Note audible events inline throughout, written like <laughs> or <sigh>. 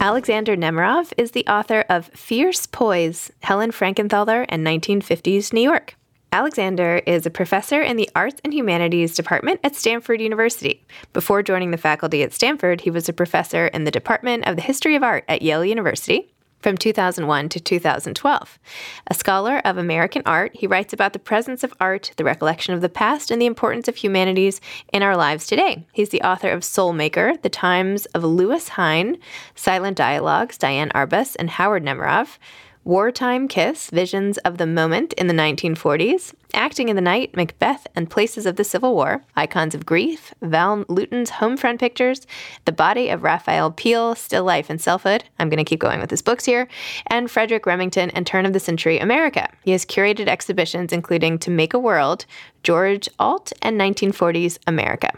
Alexander Nemerov is the author of Fierce Poise Helen Frankenthaler and 1950s New York. Alexander is a professor in the Arts and Humanities Department at Stanford University. Before joining the faculty at Stanford, he was a professor in the Department of the History of Art at Yale University from 2001 to 2012. A scholar of American art, he writes about the presence of art, the recollection of the past, and the importance of humanities in our lives today. He's the author of Soulmaker, The Times of Lewis Hine, Silent Dialogues, Diane Arbus, and Howard Nemerov, Wartime Kiss, Visions of the Moment in the 1940s, Acting in the Night, Macbeth and Places of the Civil War, Icons of Grief, Val Lewton's Homefront Pictures, The Body of Raphaelle Peale, Still Life and Selfhood, I'm going to keep going with his books here, and Frederic Remington and Turn of the Century America. He has curated exhibitions including To Make a World, George Ault, and 1940s America.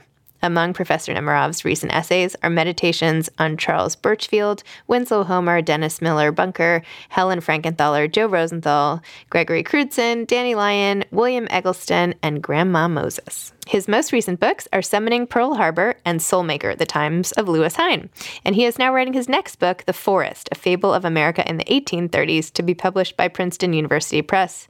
Among Professor Nemerov's recent essays are meditations on Charles Burchfield, Winslow Homer, Dennis Miller Bunker, Helen Frankenthaler, Joe Rosenthal, Gregory Crewdson, Danny Lyon, William Eggleston, and Grandma Moses. His most recent books are Summoning Pearl Harbor and Soulmaker, The Times of Lewis Hine. And he is now writing his next book, The Forest, A Fable of America in the 1830s, to be published by Princeton University Press,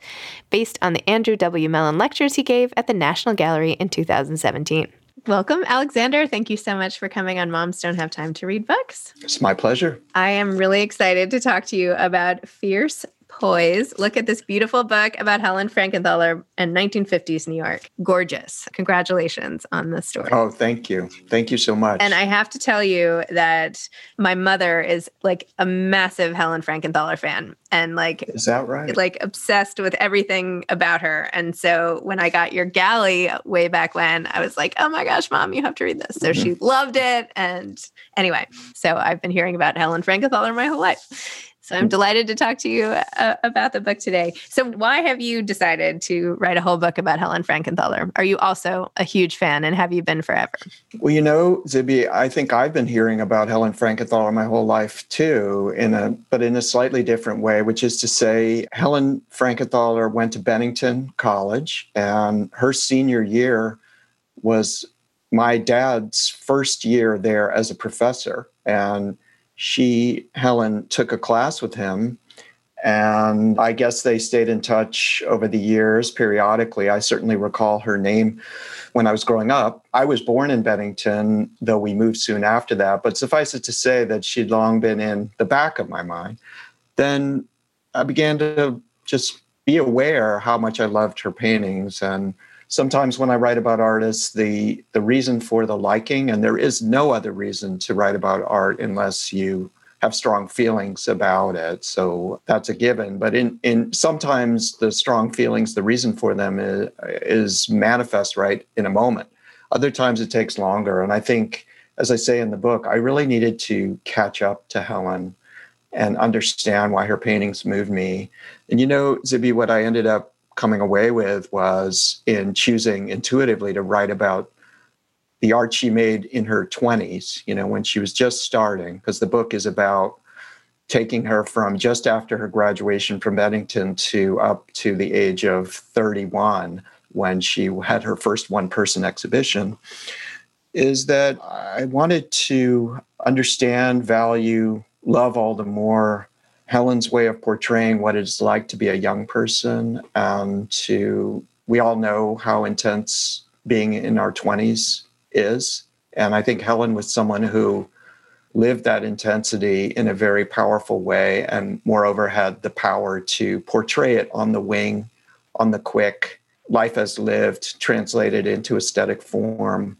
based on the Andrew W. Mellon lectures he gave at the National Gallery in 2017. Welcome, Alexander. Thank you so much for coming on Moms Don't Have Time to Read Books. It's my pleasure. I am really excited to talk to you about Fierce Poise. Look at this beautiful book about Helen Frankenthaler and 1950s New York. Gorgeous. Congratulations on the story. Oh, thank you. Thank you so much. And I have to tell you that my mother is like a massive Helen Frankenthaler fan and like Is that right? Like obsessed with everything about her. And so when I got your galley way back when, I was like, "Oh my gosh, mom, you have to read this." So mm-hmm. she loved it and anyway, so I've been hearing about Helen Frankenthaler my whole life. So I'm delighted to talk to you uh, about the book today. So why have you decided to write a whole book about Helen Frankenthaler? Are you also a huge fan and have you been forever? Well, you know, Zibby, I think I've been hearing about Helen Frankenthaler my whole life too, in a but in a slightly different way, which is to say Helen Frankenthaler went to Bennington College and her senior year was my dad's first year there as a professor and she, Helen, took a class with him. And I guess they stayed in touch over the years periodically. I certainly recall her name when I was growing up. I was born in Bennington, though we moved soon after that. But suffice it to say that she'd long been in the back of my mind. Then I began to just be aware how much I loved her paintings and sometimes when I write about artists, the the reason for the liking, and there is no other reason to write about art unless you have strong feelings about it. So that's a given. But in in sometimes the strong feelings, the reason for them is, is manifest right in a moment. Other times it takes longer. And I think, as I say in the book, I really needed to catch up to Helen and understand why her paintings moved me. And you know, Zibby, what I ended up coming away with was in choosing intuitively to write about the art she made in her 20s, you know, when she was just starting, because the book is about taking her from just after her graduation from Bennington to up to the age of 31 when she had her first one person exhibition, is that I wanted to understand, value, love all the more Helen's way of portraying what it's like to be a young person and to we all know how intense being in our 20s is. And I think Helen was someone who lived that intensity in a very powerful way and moreover had the power to portray it on the wing on the quick. Life as lived translated into aesthetic form.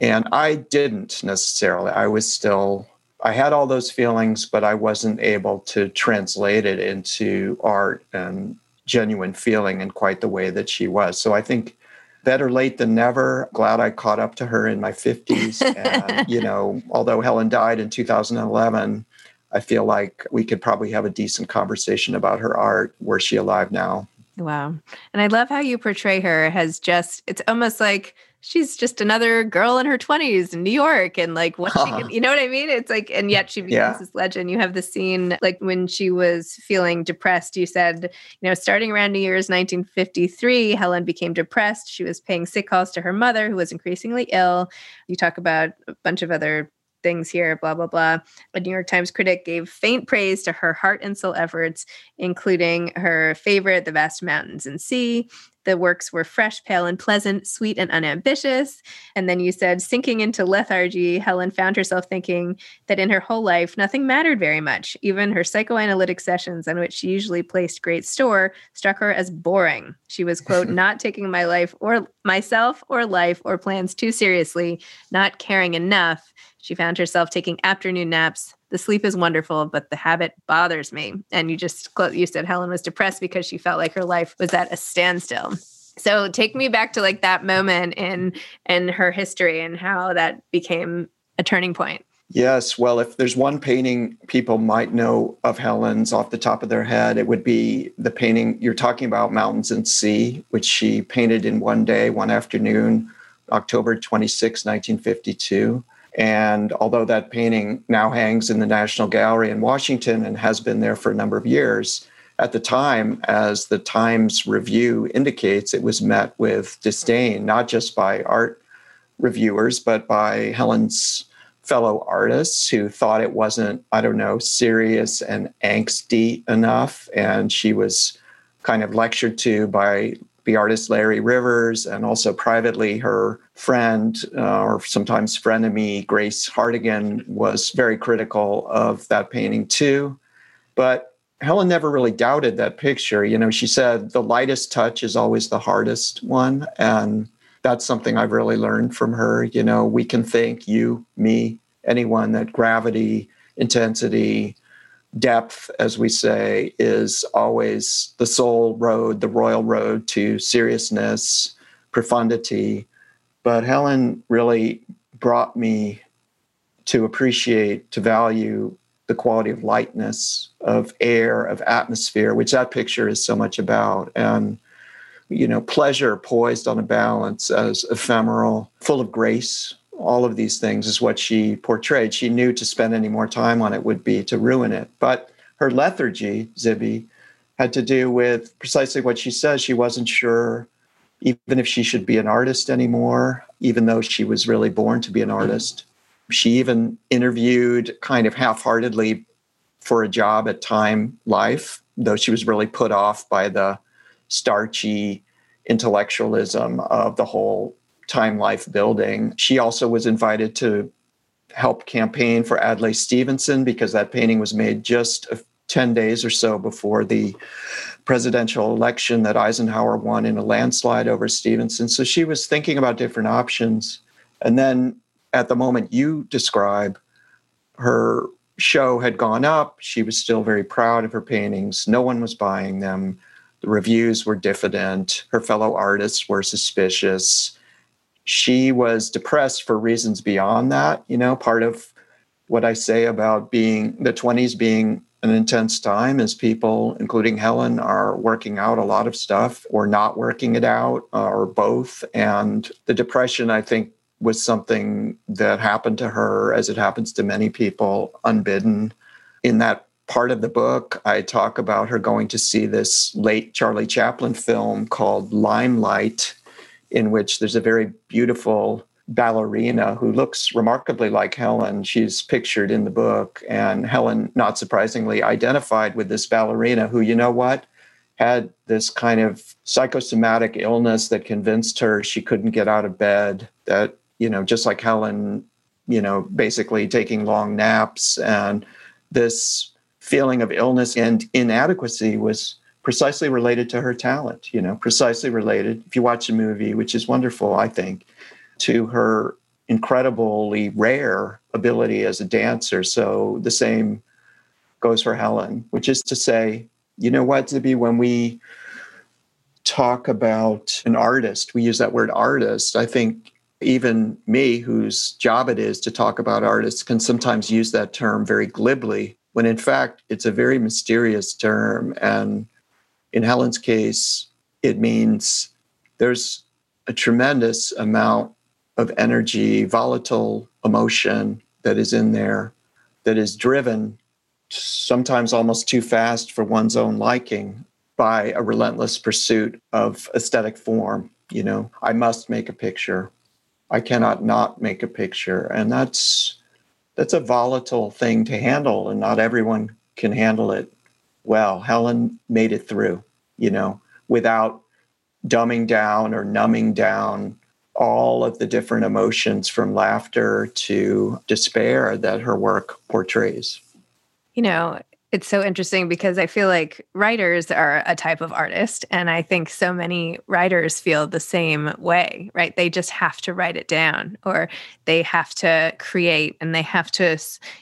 And I didn't necessarily. I was still I had all those feelings, but I wasn't able to translate it into art and genuine feeling in quite the way that she was. So I think better late than never. Glad I caught up to her in my 50s. <laughs> And, you know, although Helen died in 2011, I feel like we could probably have a decent conversation about her art. Were she alive now? Wow. And I love how you portray her as just, it's almost like she's just another girl in her 20s in New York and like what she can, <laughs> you know what I mean? It's like, and yet she becomes yeah. this legend. You have the scene like when she was feeling depressed, you said, you know, starting around New Year's 1953, Helen became depressed. She was paying sick calls to her mother, who was increasingly ill. You talk about a bunch of other things here, blah, blah, blah. A New York Times critic gave faint praise to her heart and soul efforts, including her favorite, The Vast Mountains and Sea. The works were fresh, pale, and pleasant, sweet, and unambitious. And then you said, sinking into lethargy, Helen found herself thinking that in her whole life, nothing mattered very much. Even her psychoanalytic sessions, on which she usually placed great store, struck her as boring. She was, quote, <laughs> not taking my life or myself or life or plans too seriously, not caring enough she found herself taking afternoon naps. The sleep is wonderful, but the habit bothers me. And you just you said Helen was depressed because she felt like her life was at a standstill. So take me back to like that moment in in her history and how that became a turning point. Yes, well, if there's one painting people might know of Helen's off the top of their head, it would be the painting you're talking about, Mountains and Sea, which she painted in one day, one afternoon, October 26, 1952. And although that painting now hangs in the National Gallery in Washington and has been there for a number of years, at the time, as the Times review indicates, it was met with disdain, not just by art reviewers, but by Helen's fellow artists who thought it wasn't, I don't know, serious and angsty enough. And she was kind of lectured to by the artist Larry Rivers, and also privately her friend uh, or sometimes frenemy Grace Hartigan was very critical of that painting too. But Helen never really doubted that picture. You know, she said the lightest touch is always the hardest one. And that's something I've really learned from her. You know, we can think, you, me, anyone, that gravity, intensity, depth, as we say, is always the sole road, the royal road to seriousness, profundity. But Helen really brought me to appreciate, to value the quality of lightness, of air, of atmosphere, which that picture is so much about. And, you know, pleasure poised on a balance as ephemeral, full of grace, all of these things is what she portrayed. She knew to spend any more time on it would be to ruin it. But her lethargy, Zibby, had to do with precisely what she says. She wasn't sure even if she should be an artist anymore, even though she was really born to be an mm-hmm. artist. She even interviewed kind of half heartedly for a job at Time Life, though she was really put off by the starchy intellectualism of the whole Time Life building. She also was invited to help campaign for Adlai Stevenson because that painting was made just 10 days or so before the presidential election that Eisenhower won in a landslide over Stevenson. So she was thinking about different options. And then at the moment you describe, her show had gone up. She was still very proud of her paintings. No one was buying them. The reviews were diffident. Her fellow artists were suspicious she was depressed for reasons beyond that. You know, part of what I say about being the 20s being an intense time is people, including Helen, are working out a lot of stuff or not working it out uh, or both. And the depression, I think, was something that happened to her as it happens to many people unbidden. In that part of the book, I talk about her going to see this late Charlie Chaplin film called Limelight in which there's a very beautiful ballerina who looks remarkably like Helen. She's pictured in the book. And Helen, not surprisingly, identified with this ballerina who, you know what, had this kind of psychosomatic illness that convinced her she couldn't get out of bed, that, you know, just like Helen, you know, basically taking long naps. And this feeling of illness and inadequacy was precisely related to her talent, you know, precisely related, if you watch the movie, which is wonderful, I think, to her incredibly rare ability as a dancer. So the same goes for Helen, which is to say, you know what, Zibby, when we talk about an artist, we use that word artist. I think even me, whose job it is to talk about artists, can sometimes use that term very glibly, when in fact it's a very mysterious term. And in Helen's case, it means there's a tremendous amount of energy, volatile emotion that is in there that is driven sometimes almost too fast for one's own liking by a relentless pursuit of aesthetic form. You know, I must make a picture. I cannot not make a picture. And that's that's a volatile thing to handle and not everyone can handle it well. Helen made it through, you know, without dumbing down or numbing down all of the different emotions from laughter to despair that her work portrays. You know, it's so interesting because I feel like writers are a type of artist. And I think so many writers feel the same way, right? They just have to write it down or they have to create and they have to,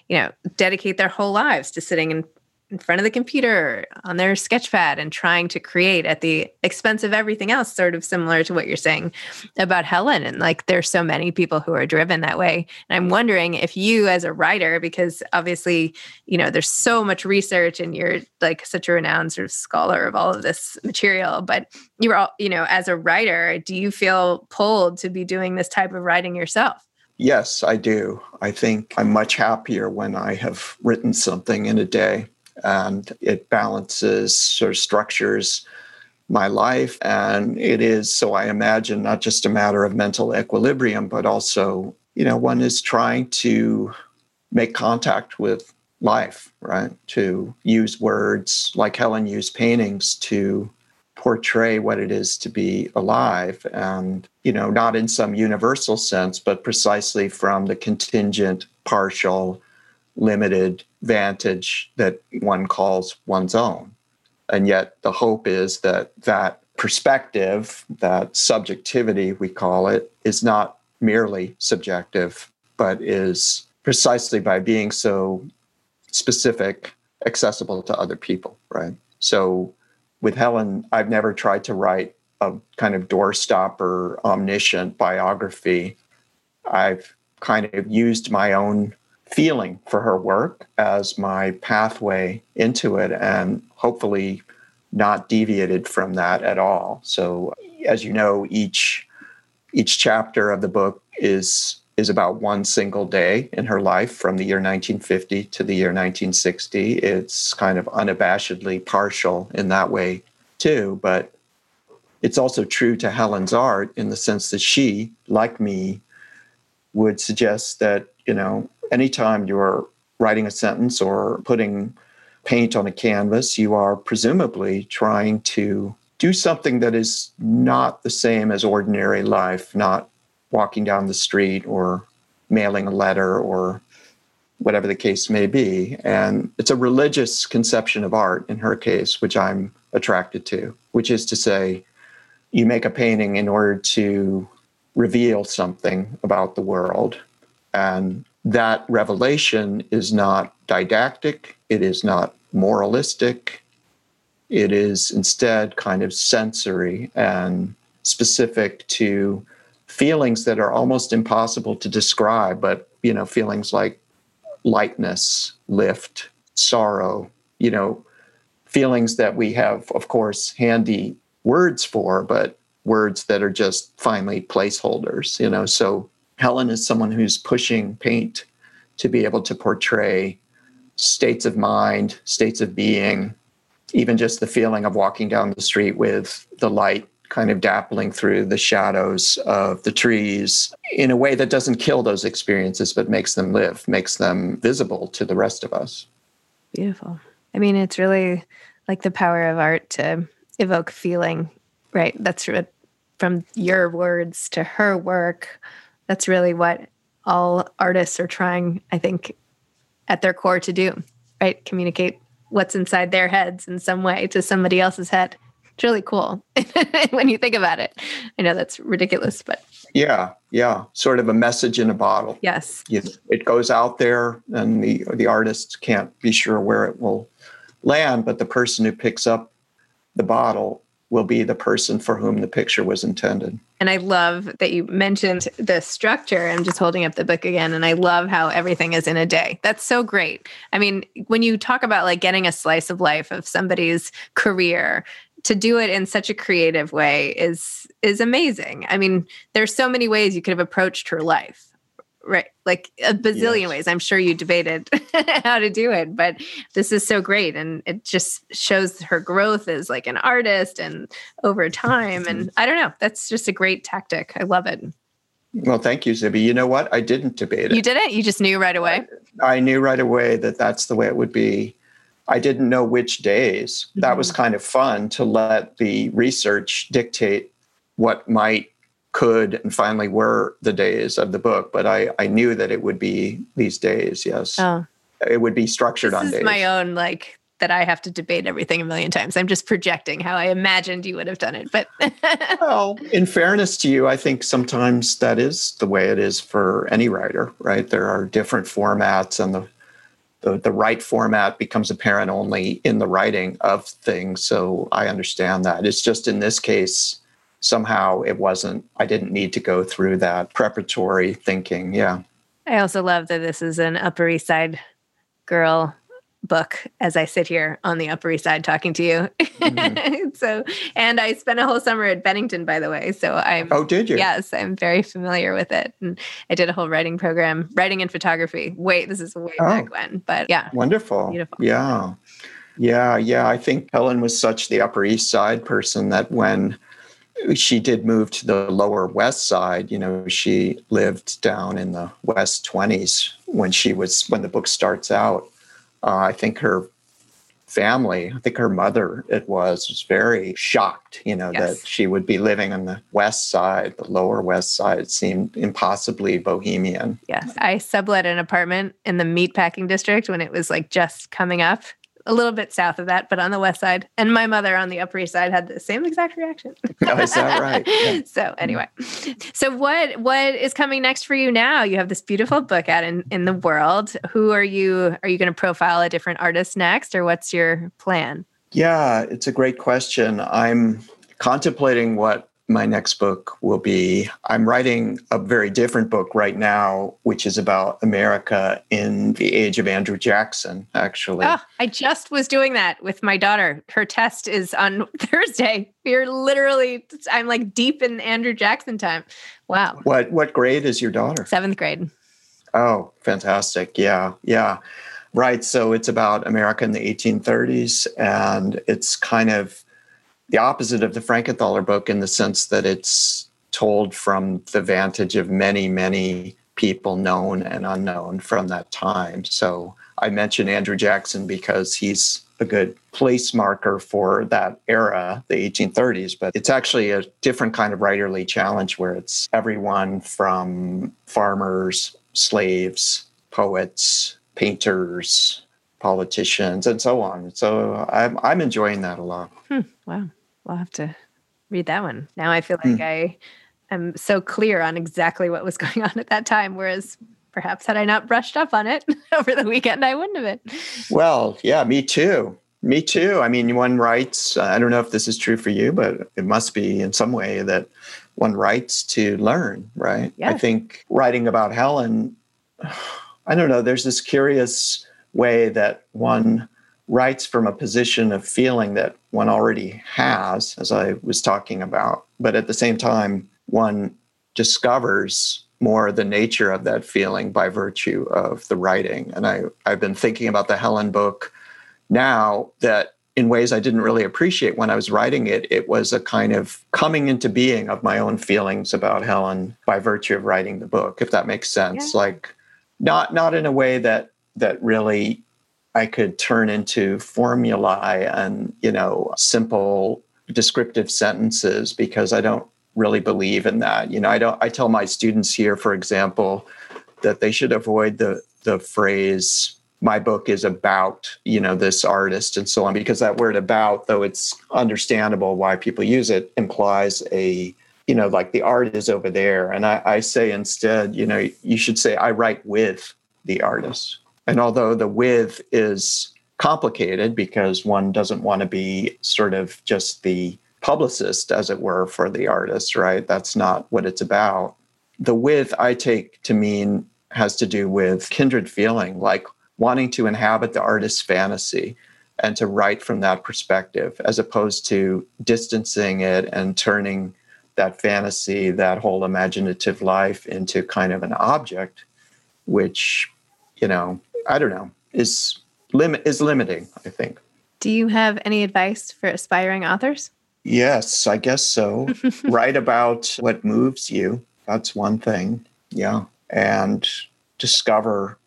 you know, dedicate their whole lives to sitting in in front of the computer on their sketchpad and trying to create at the expense of everything else sort of similar to what you're saying about helen and like there's so many people who are driven that way. And i'm wondering if you as a writer because obviously you know there's so much research and you're like such a renowned sort of scholar of all of this material but you're all you know as a writer do you feel pulled to be doing this type of writing yourself? Yes, I do. I think I'm much happier when I have written something in a day and it balances sort of structures my life. And it is, so I imagine, not just a matter of mental equilibrium, but also, you know, one is trying to make contact with life, right? To use words like Helen used paintings to portray what it is to be alive and you know not in some universal sense but precisely from the contingent partial limited vantage that one calls one's own. And yet the hope is that that perspective, that subjectivity, we call it, is not merely subjective, but is precisely by being so specific, accessible to other people, right? So with Helen, I've never tried to write a kind of doorstopper, omniscient biography. I've kind of used my own feeling for her work as my pathway into it and hopefully not deviated from that at all. So as you know each each chapter of the book is is about one single day in her life from the year 1950 to the year 1960 it's kind of unabashedly partial in that way too but it's also true to Helen's art in the sense that she like me would suggest that you know anytime you're writing a sentence or putting paint on a canvas, you are presumably trying to do something that is not the same as ordinary life, not walking down the street or mailing a letter or whatever the case may be. And it's a religious conception of art in her case, which I'm attracted to, which is to say, you make a painting in order to reveal something about the world. And that revelation is not didactic, it is not moralistic, it is instead kind of sensory and specific to feelings that are almost impossible to describe, but you know, feelings like lightness, lift, sorrow, you know, feelings that we have, of course, handy words for, but words that are just finally placeholders, you know. So Helen is someone who's pushing paint to be able to portray states of mind, states of being, even just the feeling of walking down the street with the light kind of dappling through the shadows of the trees in a way that doesn't kill those experiences, but makes them live, makes them visible to the rest of us. Beautiful. I mean, it's really like the power of art to evoke feeling, right? That's from your words to her work that's really what all artists are trying, I think, at their core to do, right? Communicate what's inside their heads in some way to somebody else's head. It's really cool <laughs> when you think about it. I know that's ridiculous, but yeah, yeah, sort of a message in a bottle. Yes, you, it goes out there, and the the artist can't be sure where it will land, but the person who picks up the bottle will be the person for whom the picture was intended. And I love that you mentioned the structure. I'm just holding up the book again, and I love how everything is in a day. That's so great. I mean, when you talk about like getting a slice of life of somebody's career, to do it in such a creative way is is amazing. I mean, there's so many ways you could have approached her life right like a bazillion yes. ways. I'm sure you debated <laughs> how to do it but this is so great and it just shows her growth as like an artist and over time and mm-hmm. i don't know that's just a great tactic. I love it. Well thank you zibby you know what? I didn't debate it. you didn't? You just knew right away? I, I knew right away that that's the way it would be. I didn't know which days. Mm-hmm. that was mm-hmm. kind of fun to let the research dictate what might could and finally were the days of the book, but I, I knew that it would be these days. Yes. Oh. It would be structured this on is days. my own, like, that I have to debate everything a million times. I'm just projecting how I imagined you would have done it. But <laughs> well, in fairness to you, I think sometimes that is the way it is for any writer, right? There are different formats and the the, the right format becomes apparent only in the writing of things. So I understand that. It's just in this case, somehow it wasn't, I didn't need to go through that preparatory thinking. Yeah. I also love that this is an Upper East Side girl book as I sit here on the Upper East Side talking to you. Mm-hmm. <laughs> so, and I spent a whole summer at Bennington, by the way. So I'm. Oh, did you? Yes, I'm very familiar with it. And I did a whole writing program, writing and photography. Wait, this is way oh, back when, but yeah. Wonderful. Beautiful. Yeah. Yeah. Yeah. I think Helen was such the Upper East Side person that when she did move to the lower west side you know she lived down in the west 20s when she was when the book starts out. Uh, i think her family i think her mother it was was very shocked you know yes. that she would be living on the west side the lower west side. It seemed impossibly bohemian. Yes. I sublet an apartment in the meatpacking district when it was like just coming up a little bit south of that, but on the west side. And my mother on the Upper East Side had the same exact reaction. <laughs> oh, is that right? <laughs> Yeah. So mm-hmm. anyway, so what what is coming next for you now? You have this beautiful book out in in the world. Who are you? Are you going to profile a different artist next, or what's your plan? Yeah, it's a great question. I'm contemplating what my next book will be I'm writing a very different book right now, which is about America in the age of Andrew Jackson, actually. Oh, I just was doing that with my daughter. Her test is on <laughs> Thursday. We're literally, I'm like deep in Andrew Jackson time. Wow. What, what grade is your daughter? Seventh grade. Oh, fantastic. Yeah. Yeah. Right. So it's about America in the 1830s, and it's kind of the opposite of the Frankenthaler book in the sense that it's told from the vantage of many, many people known and unknown from that time. So I mentioned Andrew Jackson because he's a good place marker for that era, the 1830s, but it's actually a different kind of writerly challenge where it's everyone from farmers, slaves, poets, painters, politicians, and so on. So I'm, I'm enjoying that a lot. Hmm, wow. I'll have to read that one. Now I feel like mm. I am so clear on exactly what was <laughs> going on at that time, whereas perhaps had I not brushed up on it <laughs> over the weekend, I wouldn't have been. Well, yeah, me too. Me too. I mean, one writes, uh, I don't know if this is true for you, but it must be in some way that one writes to learn, right? Yes. I think writing about Helen, <sighs> I don't know, there's this curious way that one writes from a position of feeling that one already has, as I was talking about. But at the same time, one discovers more the nature of that feeling by virtue of the writing. And I, I've been thinking about the Helen book now that in ways I didn't really appreciate when I was writing it, it was a kind of coming into being of my own feelings about Helen by virtue of writing the book, if that makes sense. Yeah. Like not not in a way that that really I could turn into formulae and, you know, simple descriptive sentences because I don't really believe in that. You know, I don't I tell my students here, for example, that they should avoid the the phrase my book is about you know this artist and so on because that word about though it's understandable why people use it implies a you know like the art is over there and i, I say instead you know you should say i write with the artist and although the with is complicated because one doesn't want to be sort of just the publicist, as it were, for the artist, right? That's not what it's about. The with I take to mean has to do with kindred feeling, like wanting to inhabit the artist's fantasy and to write from that perspective, as opposed to distancing it and turning that fantasy, that whole imaginative life into kind of an object, which, you know, I don't know, is limit is limiting, I think. Do you have any advice for aspiring authors? Yes, I guess so. <laughs> Write about what moves you. That's one thing. Yeah. And discover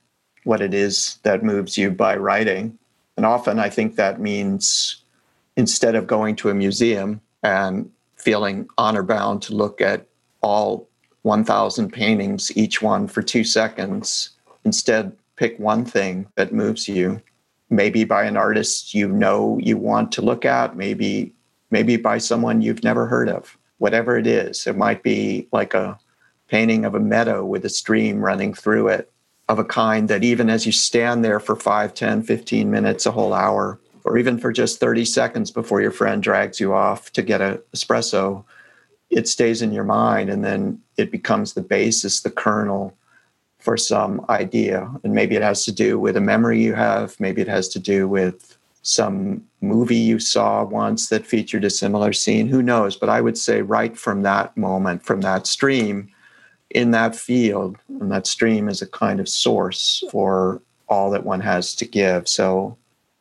what it is that moves you by writing. And often I think that means instead of going to a museum and feeling honor bound to look at all 1,000 paintings, each one for two seconds, instead pick one thing that moves you maybe by an artist you know you want to look at, maybe maybe by someone you've never heard of. Whatever it is, it might be like a painting of a meadow with a stream running through it of a kind that even as you stand there for 5, 10, 15 minutes, a whole hour, or even for just 30 seconds before your friend drags you off to get an espresso, it stays in your mind and then it becomes the basis, the kernel for some idea. And maybe it has to do with a memory you have, maybe it has to do with some movie you saw once that featured a similar scene. Who knows? But I would say, right from that moment, from that stream, in that field, and that stream is a kind of source for all that one has to give. So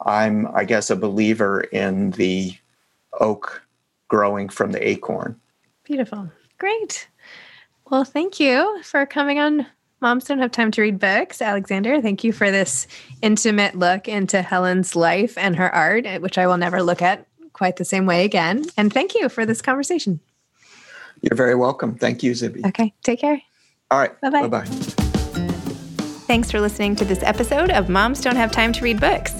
I'm, I guess, a believer in the oak growing from the acorn. Beautiful. Great. Well, thank you for coming on Moms Don't Have Time to Read Books. Alexander, thank you for this intimate look into Helen's life and her art, eh, which I will never look at quite the same way again. And thank you for this conversation. You're very welcome. Thank you, Zibby. Okay, take care. All right. Bye bye. Bye bye. Thanks for listening to this episode of Moms Don't Have Time to Read Books.